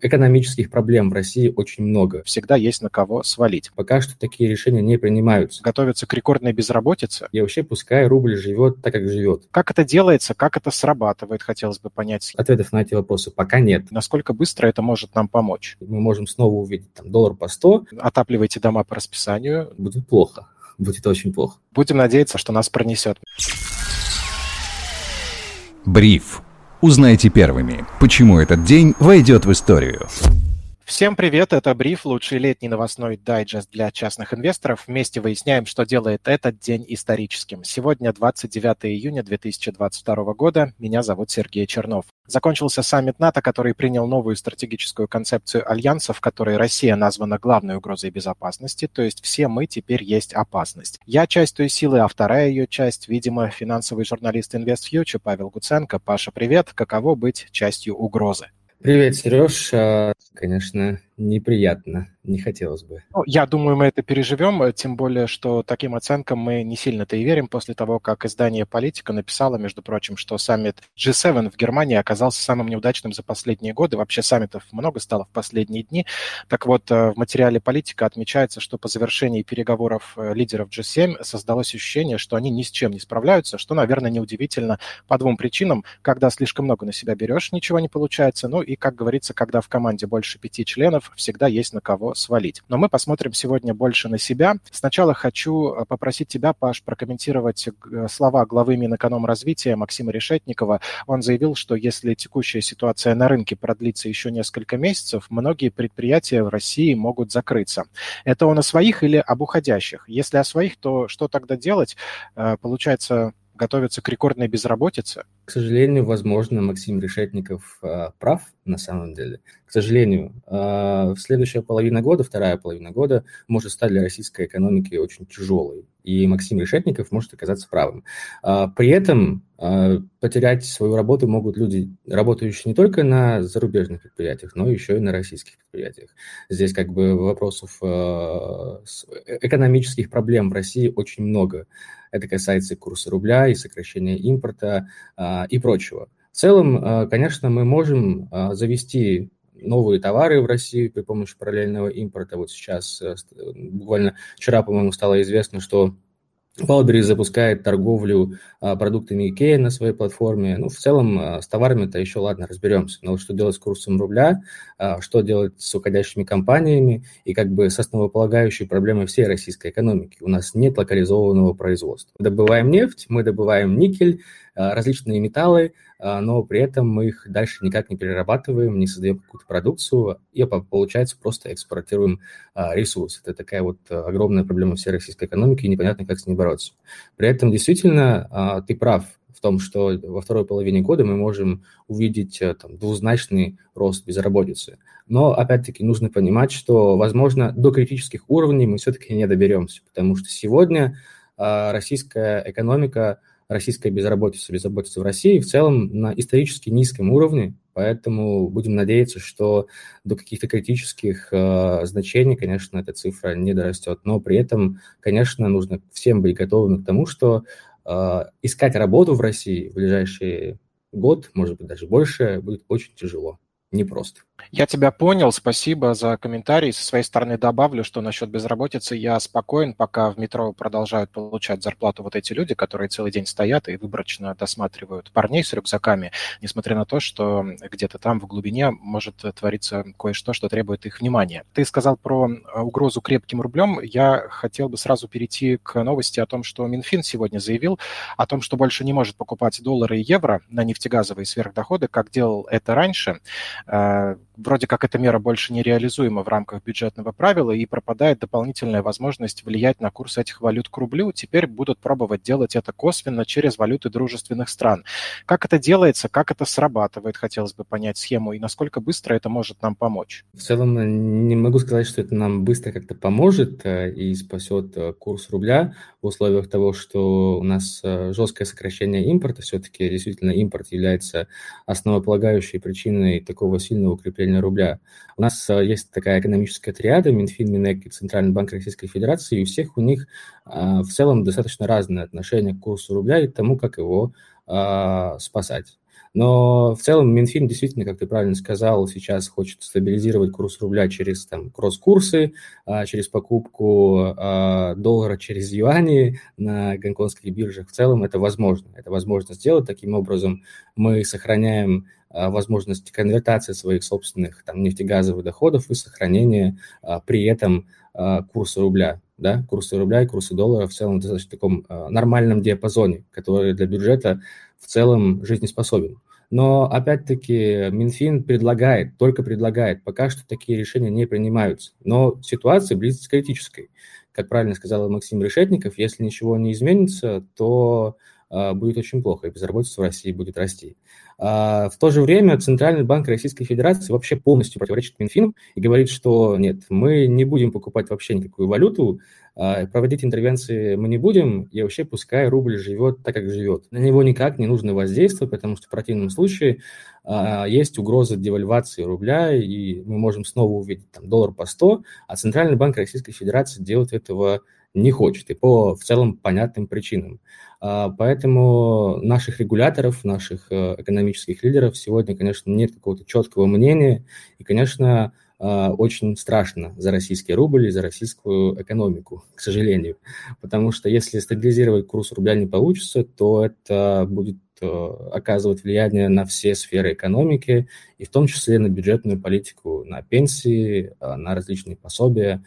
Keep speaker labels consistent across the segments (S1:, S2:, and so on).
S1: Экономических проблем в России очень много.
S2: Всегда есть на кого свалить.
S1: Пока что такие решения не принимаются.
S2: Готовятся к рекордной безработице.
S1: И вообще пускай рубль живет так, как живет.
S2: Как это делается, как это срабатывает, хотелось бы понять.
S1: Ответов на эти вопросы пока нет.
S2: Насколько быстро это может нам помочь?
S1: Мы можем снова увидеть там, доллар по 100.
S2: Отапливайте дома по расписанию.
S1: Будет плохо. Будет очень плохо.
S2: Будем надеяться, что нас пронесет.
S3: Бриф. Узнайте первыми, почему этот день войдет в историю.
S2: Всем привет, это Бриф, лучший летний новостной дайджест для частных инвесторов. Вместе выясняем, что делает этот день историческим. Сегодня 29 июня 2022 года. Меня зовут Сергей Чернов. Закончился саммит НАТО, который принял новую стратегическую концепцию альянса, в которой Россия названа главной угрозой безопасности, то есть все мы теперь есть опасность. Я часть той силы, а вторая ее часть, видимо, финансовый журналист InvestFuture Павел Гуценко. Паша, привет. Каково быть частью угрозы?
S1: Привет, Сереж. А, конечно, неприятно, не хотелось бы.
S2: Ну, я думаю, мы это переживем, э, тем более, что таким оценкам мы не сильно-то и верим после того, как издание «Политика» написало, между прочим, что саммит G7 в Германии оказался самым неудачным за последние годы. Вообще саммитов много стало в последние дни. Так вот, э, в материале «Политика» отмечается, что по завершении переговоров э, лидеров G7 создалось ощущение, что они ни с чем не справляются, что, наверное, неудивительно по двум причинам. Когда слишком много на себя берешь, ничего не получается. Ну и, как говорится, когда в команде больше пяти членов, всегда есть на кого свалить. Но мы посмотрим сегодня больше на себя. Сначала хочу э, попросить тебя, Паш, прокомментировать э, слова главы Минэкономразвития Максима Решетникова. Он заявил, что если текущая ситуация на рынке продлится еще несколько месяцев, многие предприятия в России могут закрыться. Это он о своих или об уходящих? Если о своих, то что тогда делать? Э, получается, готовиться к рекордной безработице?
S1: К сожалению, возможно, Максим Решетников э, прав на самом деле. К сожалению, э, следующая половина года, вторая половина года может стать для российской экономики очень тяжелой. И Максим Решетников может оказаться правым. Э, при этом э, потерять свою работу могут люди, работающие не только на зарубежных предприятиях, но еще и на российских предприятиях. Здесь как бы вопросов э, экономических проблем в России очень много. Это касается курса рубля, и сокращения импорта а, и прочего. В целом, а, конечно, мы можем а, завести новые товары в Россию при помощи параллельного импорта. Вот сейчас, э, буквально вчера, по-моему, стало известно, что Wildberries запускает торговлю а, продуктами Ikea на своей платформе. Ну, в целом, а, с товарами-то еще, ладно, разберемся. Но что делать с курсом рубля, а, что делать с уходящими компаниями и как бы с основополагающей проблемой всей российской экономики. У нас нет локализованного производства. Добываем нефть, мы добываем никель, различные металлы, но при этом мы их дальше никак не перерабатываем, не создаем какую-то продукцию, и получается просто экспортируем ресурс. Это такая вот огромная проблема всей российской экономики, и непонятно, как с ней бороться. При этом действительно ты прав в том, что во второй половине года мы можем увидеть там, двузначный рост безработицы. Но, опять-таки, нужно понимать, что, возможно, до критических уровней мы все-таки не доберемся, потому что сегодня российская экономика российская безработица, безработица в России в целом на исторически низком уровне, поэтому будем надеяться, что до каких-то критических э, значений, конечно, эта цифра не дорастет. Но при этом, конечно, нужно всем быть готовыми к тому, что э, искать работу в России в ближайший год, может быть, даже больше, будет очень тяжело, непросто.
S2: Я тебя понял, спасибо за комментарий. Со своей стороны добавлю, что насчет безработицы я спокоен, пока в метро продолжают получать зарплату вот эти люди, которые целый день стоят и выборочно досматривают парней с рюкзаками, несмотря на то, что где-то там в глубине может твориться кое-что, что требует их внимания. Ты сказал про угрозу крепким рублем. Я хотел бы сразу перейти к новости о том, что Минфин сегодня заявил о том, что больше не может покупать доллары и евро на нефтегазовые сверхдоходы, как делал это раньше э, вроде как эта мера больше не реализуема в рамках бюджетного правила и пропадает дополнительная возможность влиять на курс этих валют к рублю. Теперь будут пробовать делать это косвенно через валюты дружественных стран. Как это делается, как это срабатывает, хотелось бы понять схему, и насколько быстро это может нам помочь?
S1: В целом не могу сказать, что это нам быстро как-то поможет э, и спасет э, курс рубля в условиях того, что у нас э, жесткое сокращение импорта, все-таки действительно импорт является основополагающей причиной такого сильного укрепления рубля. У нас э, есть такая экономическая триада, Минфин, Минэк и Центральный банк Российской Федерации, и у всех у них а, в целом достаточно разное отношение к курсу рубля и тому, как его а, спасать. Но в целом Минфин действительно, как ты правильно сказал, сейчас хочет стабилизировать курс рубля через там, кросс-курсы, через покупку доллара через юани на гонконгских биржах. В целом это возможно. Это возможно сделать. Таким образом мы сохраняем возможность конвертации своих собственных там, нефтегазовых доходов и сохранения при этом курса рубля да, курсы рубля и курсы доллара в целом в достаточно таком нормальном диапазоне, который для бюджета в целом жизнеспособен. Но, опять-таки, Минфин предлагает, только предлагает, пока что такие решения не принимаются. Но ситуация близится к критической. Как правильно сказал Максим Решетников, если ничего не изменится, то будет очень плохо, и безработица в России будет расти. А, в то же время Центральный банк Российской Федерации вообще полностью противоречит Минфину и говорит, что нет, мы не будем покупать вообще никакую валюту, а, проводить интервенции мы не будем, и вообще пускай рубль живет так, как живет. На него никак не нужно воздействовать, потому что в противном случае а, есть угроза девальвации рубля, и мы можем снова увидеть там, доллар по 100, а Центральный банк Российской Федерации делать этого не хочет, и по в целом понятным причинам. А, поэтому наших регуляторов, наших э, экономических лидеров сегодня, конечно, нет какого-то четкого мнения, и, конечно, а, очень страшно за российский рубль и за российскую экономику, к сожалению. Потому что если стабилизировать курс рубля не получится, то это будет э, оказывать влияние на все сферы экономики, и в том числе на бюджетную политику, на пенсии, а, на различные пособия,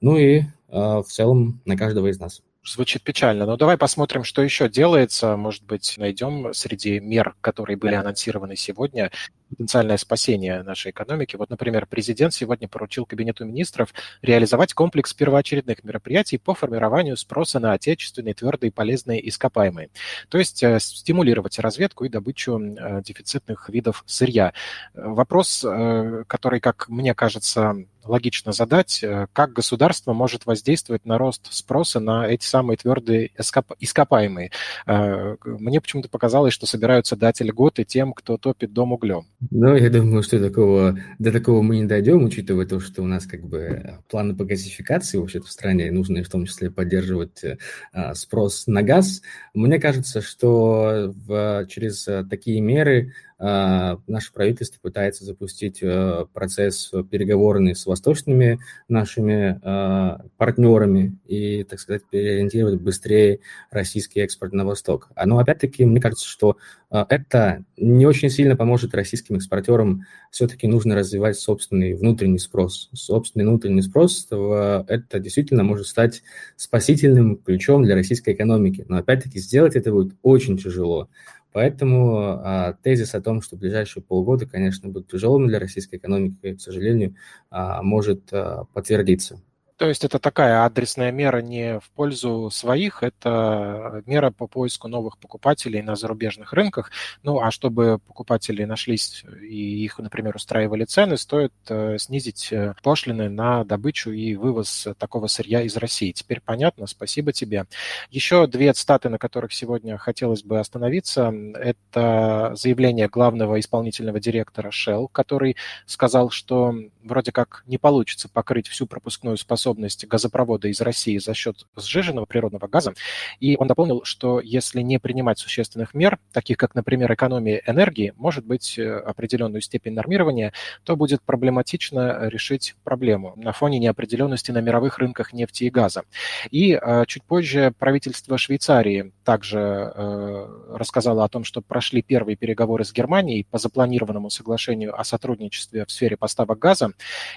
S1: ну и в целом на каждого из нас
S2: звучит печально. Но давай посмотрим, что еще делается. Может быть, найдем среди мер, которые были анонсированы сегодня, потенциальное спасение нашей экономики. Вот, например, президент сегодня поручил Кабинету министров реализовать комплекс первоочередных мероприятий по формированию спроса на отечественные твердые полезные ископаемые. То есть э, стимулировать разведку и добычу э, дефицитных видов сырья. Вопрос, э, который, как мне кажется, логично задать, как государство может воздействовать на рост спроса на эти самые твердые ископаемые. Мне почему-то показалось, что собираются дать льготы тем, кто топит дом углем.
S1: Ну, я думаю, что такого, до такого мы не дойдем, учитывая то, что у нас как бы планы по газификации вообще-то в стране, нужно в том числе поддерживать а, спрос на газ. Мне кажется, что в, через такие меры наше правительство пытается запустить а, процесс переговорный с восточными нашими а, партнерами и, так сказать, переориентировать быстрее российский экспорт на восток. Но опять-таки, мне кажется, что это не очень сильно поможет российским экспортерам. Все-таки нужно развивать собственный внутренний спрос. Собственный внутренний спрос – это действительно может стать спасительным ключом для российской экономики. Но опять-таки сделать это будет очень тяжело. Поэтому а, тезис о том, что ближайшие полгода, конечно, будут тяжелыми для российской экономики, к сожалению, а, может а, подтвердиться.
S2: То есть это такая адресная мера не в пользу своих, это мера по поиску новых покупателей на зарубежных рынках. Ну, а чтобы покупатели нашлись и их, например, устраивали цены, стоит э, снизить э, пошлины на добычу и вывоз такого сырья из России. Теперь понятно, спасибо тебе. Еще две цитаты, на которых сегодня хотелось бы остановиться. Это заявление главного исполнительного директора Shell, который сказал, что вроде как не получится покрыть всю пропускную способность способность газопровода из России за счет сжиженного природного газа. И он дополнил, что если не принимать существенных мер, таких как, например, экономия энергии, может быть э, определенную степень нормирования, то будет проблематично решить проблему на фоне неопределенности на мировых рынках нефти и газа. И э, чуть позже правительство Швейцарии также э, рассказало о том, что прошли первые переговоры с Германией по запланированному соглашению о сотрудничестве в сфере поставок газа,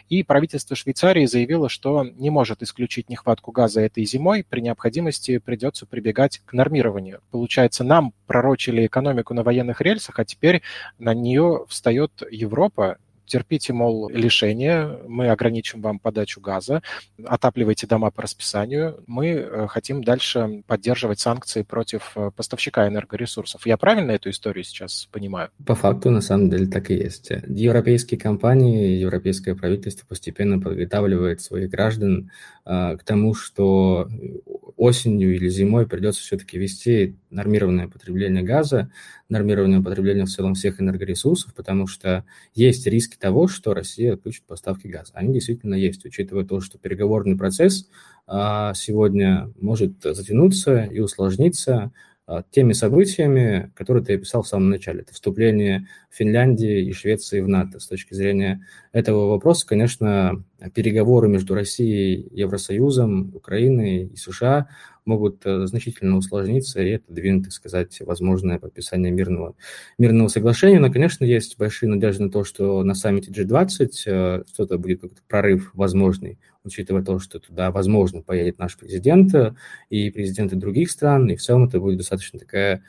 S2: и правительство Швейцарии заявило, что не может исключить нехватку газа этой зимой, при необходимости придется прибегать к нормированию. Получается, нам пророчили экономику на военных рельсах, а теперь на нее встает Европа, терпите, мол, лишение, мы ограничим вам подачу газа, отапливайте дома по расписанию. Мы э, хотим дальше поддерживать санкции против э, поставщика энергоресурсов. Я правильно эту историю сейчас понимаю?
S1: По факту, на самом деле, так и есть. Европейские компании, европейское правительство постепенно подготавливает своих граждан э, к тому, что осенью или зимой придется все-таки вести нормированное потребление газа, нормированное потребление в целом всех энергоресурсов, потому что есть риски того, что Россия отключит поставки газа. Они действительно есть, учитывая то, что переговорный процесс а, сегодня может затянуться и усложниться, а, теми событиями, которые ты описал в самом начале. Это вступление Финляндии и Швеции в НАТО. С точки зрения этого вопроса, конечно, переговоры между Россией, Евросоюзом, Украиной и США могут э, значительно усложниться, и это двинет, так сказать, возможное подписание мирного, мирного соглашения. Но, конечно, есть большие надежды на то, что на саммите G20 э, что-то будет какой-то прорыв возможный, учитывая то, что туда, возможно, поедет наш президент э, и президенты других стран, и в целом это будет достаточно такое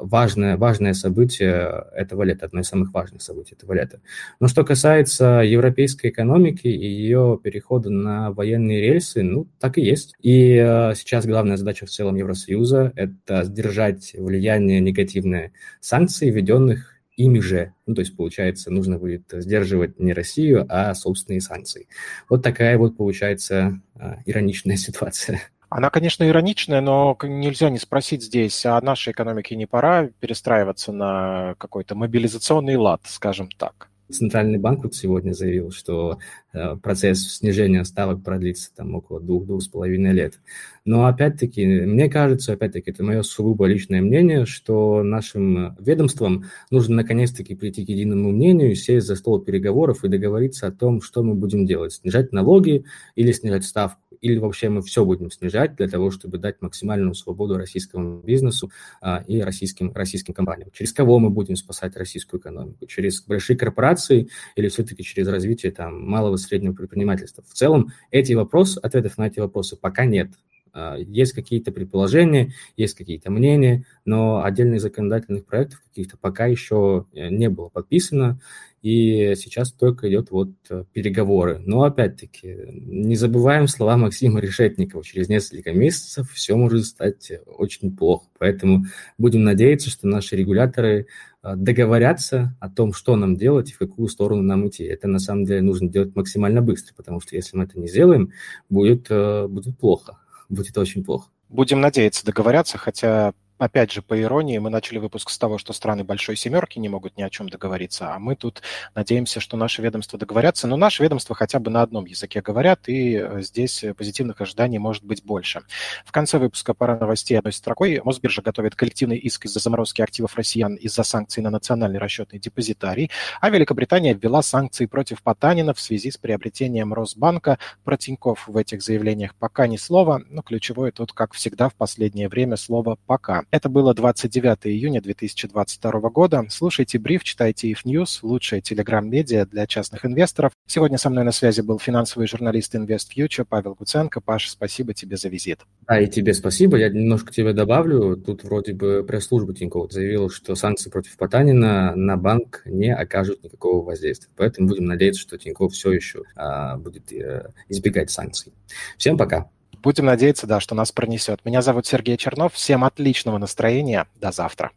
S1: важное, важное событие этого лета, одно из самых важных событий этого лета. Но что касается европейской экономики и ее перехода на военные рельсы, ну, так и есть. И сейчас главная задача в целом Евросоюза – это сдержать влияние негативной санкций, введенных ими же. Ну, то есть, получается, нужно будет сдерживать не Россию, а собственные санкции. Вот такая вот, получается, а, ироничная ситуация.
S2: Она, конечно, ироничная, но нельзя не спросить здесь, а нашей экономике не пора перестраиваться на какой-то мобилизационный лад, скажем так?
S1: Центральный банк вот сегодня заявил, что э, процесс снижения ставок продлится там около двух-двух с половиной лет. Но опять-таки, мне кажется, опять-таки, это мое сугубо личное мнение, что нашим ведомствам нужно наконец-таки прийти к единому мнению, сесть за стол переговоров и договориться о том, что мы будем делать. Снижать налоги или снижать ставку, или вообще мы все будем снижать для того, чтобы дать максимальную свободу российскому бизнесу а, и российским, российским компаниям. Через кого мы будем спасать российскую экономику? Через большие корпорации или все-таки через развитие там, малого и среднего предпринимательства? В целом эти вопросы, ответов на эти вопросы пока нет. А, есть какие-то предположения, есть какие-то мнения, но отдельных законодательных проектов каких-то пока еще э, не было подписано, и сейчас только идет вот э, переговоры. Но опять-таки, не забываем слова Максима Решетникова. Через несколько месяцев все может стать очень плохо. Поэтому будем надеяться, что наши регуляторы э, договорятся о том, что нам делать и в какую сторону нам идти. Это на самом деле нужно делать максимально быстро, потому что если мы это не сделаем, будет, будет плохо будет очень плохо.
S2: Будем надеяться договорятся, хотя опять же, по иронии, мы начали выпуск с того, что страны Большой Семерки не могут ни о чем договориться, а мы тут надеемся, что наши ведомства договорятся. Но наши ведомства хотя бы на одном языке говорят, и э, здесь позитивных ожиданий может быть больше. В конце выпуска пара новостей одной строкой. Мосбиржа готовит коллективный иск из-за заморозки активов россиян из-за санкций на национальный расчетный депозитарий, а Великобритания ввела санкции против Потанина в связи с приобретением Росбанка. Про Тиньков в этих заявлениях пока ни слова, но ключевое тут, как всегда, в последнее время слово «пока». Это было 29 июня 2022 года. Слушайте бриф, читайте if News, лучшая телеграм-медиа для частных инвесторов. Сегодня со мной на связи был финансовый журналист InvestFuture Павел Гуценко. Паша, спасибо тебе за визит.
S1: Да, и тебе спасибо. Я немножко тебе добавлю. Тут вроде бы пресс-служба Тинькофф заявила, что санкции против Потанина на банк не окажут никакого воздействия. Поэтому будем надеяться, что Тинькофф все еще а, будет а, избегать санкций. Всем пока.
S2: Будем надеяться, да, что нас пронесет. Меня зовут Сергей Чернов. Всем отличного настроения. До завтра.